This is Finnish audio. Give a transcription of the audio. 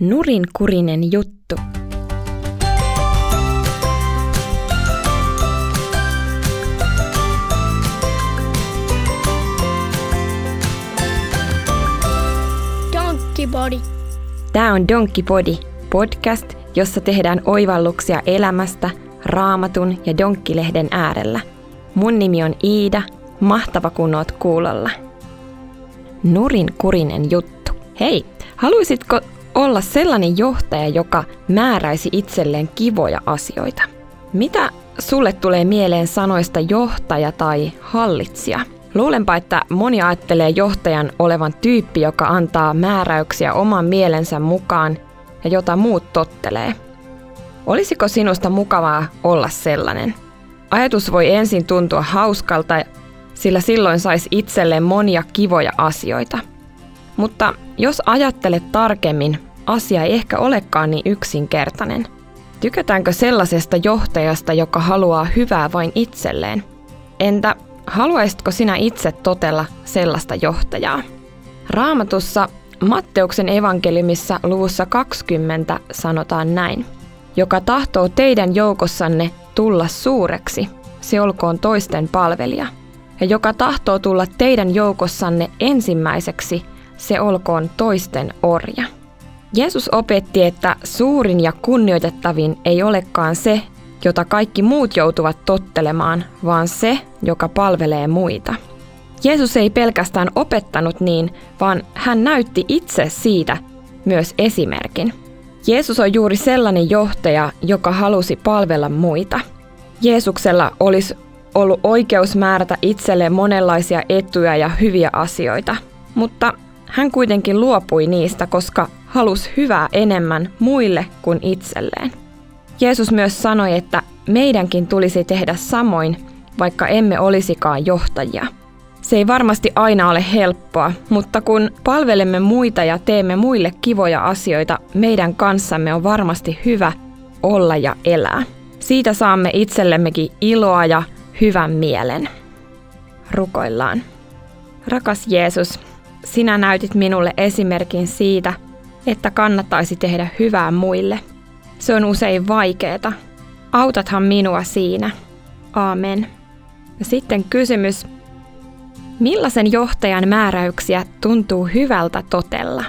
Nurinkurinen juttu. Donkey Body. Tämä on Donkey Body, podcast, jossa tehdään oivalluksia elämästä Raamatun ja Donkkilehden äärellä. Mun nimi on Iida, mahtava kun oot kuulolla. Nurinkurinen juttu. Hei, haluaisitko olla sellainen johtaja, joka määräisi itselleen kivoja asioita? Mitä sulle tulee mieleen sanoista johtaja tai hallitsija? Luulenpa, että moni ajattelee johtajan olevan tyyppi, joka antaa määräyksiä oman mielensä mukaan ja jota muut tottelee. Olisiko sinusta mukavaa olla sellainen? Ajatus voi ensin tuntua hauskalta, sillä silloin saisi itselleen monia kivoja asioita. Mutta jos ajattelet tarkemmin, asia ei ehkä olekaan niin yksinkertainen. Tykätäänkö sellaisesta johtajasta, joka haluaa hyvää vain itselleen? Entä haluaisitko sinä itse totella sellaista johtajaa? Raamatussa Matteuksen evankeliumissa luvussa 20 sanotaan näin. Joka tahtoo teidän joukossanne tulla suureksi, se olkoon toisten palvelija. Ja joka tahtoo tulla teidän joukossanne ensimmäiseksi, se olkoon toisten orja. Jeesus opetti, että suurin ja kunnioitettavin ei olekaan se, jota kaikki muut joutuvat tottelemaan, vaan se, joka palvelee muita. Jeesus ei pelkästään opettanut niin, vaan hän näytti itse siitä myös esimerkin. Jeesus on juuri sellainen johtaja, joka halusi palvella muita. Jeesuksella olisi ollut oikeus määrätä itselleen monenlaisia etuja ja hyviä asioita, mutta hän kuitenkin luopui niistä, koska halusi hyvää enemmän muille kuin itselleen. Jeesus myös sanoi, että meidänkin tulisi tehdä samoin, vaikka emme olisikaan johtajia. Se ei varmasti aina ole helppoa, mutta kun palvelemme muita ja teemme muille kivoja asioita, meidän kanssamme on varmasti hyvä olla ja elää. Siitä saamme itsellemmekin iloa ja hyvän mielen. Rukoillaan. Rakas Jeesus, sinä näytit minulle esimerkin siitä, että kannattaisi tehdä hyvää muille. Se on usein vaikeeta. Autathan minua siinä. Aamen. Ja sitten kysymys. Millaisen johtajan määräyksiä tuntuu hyvältä totella?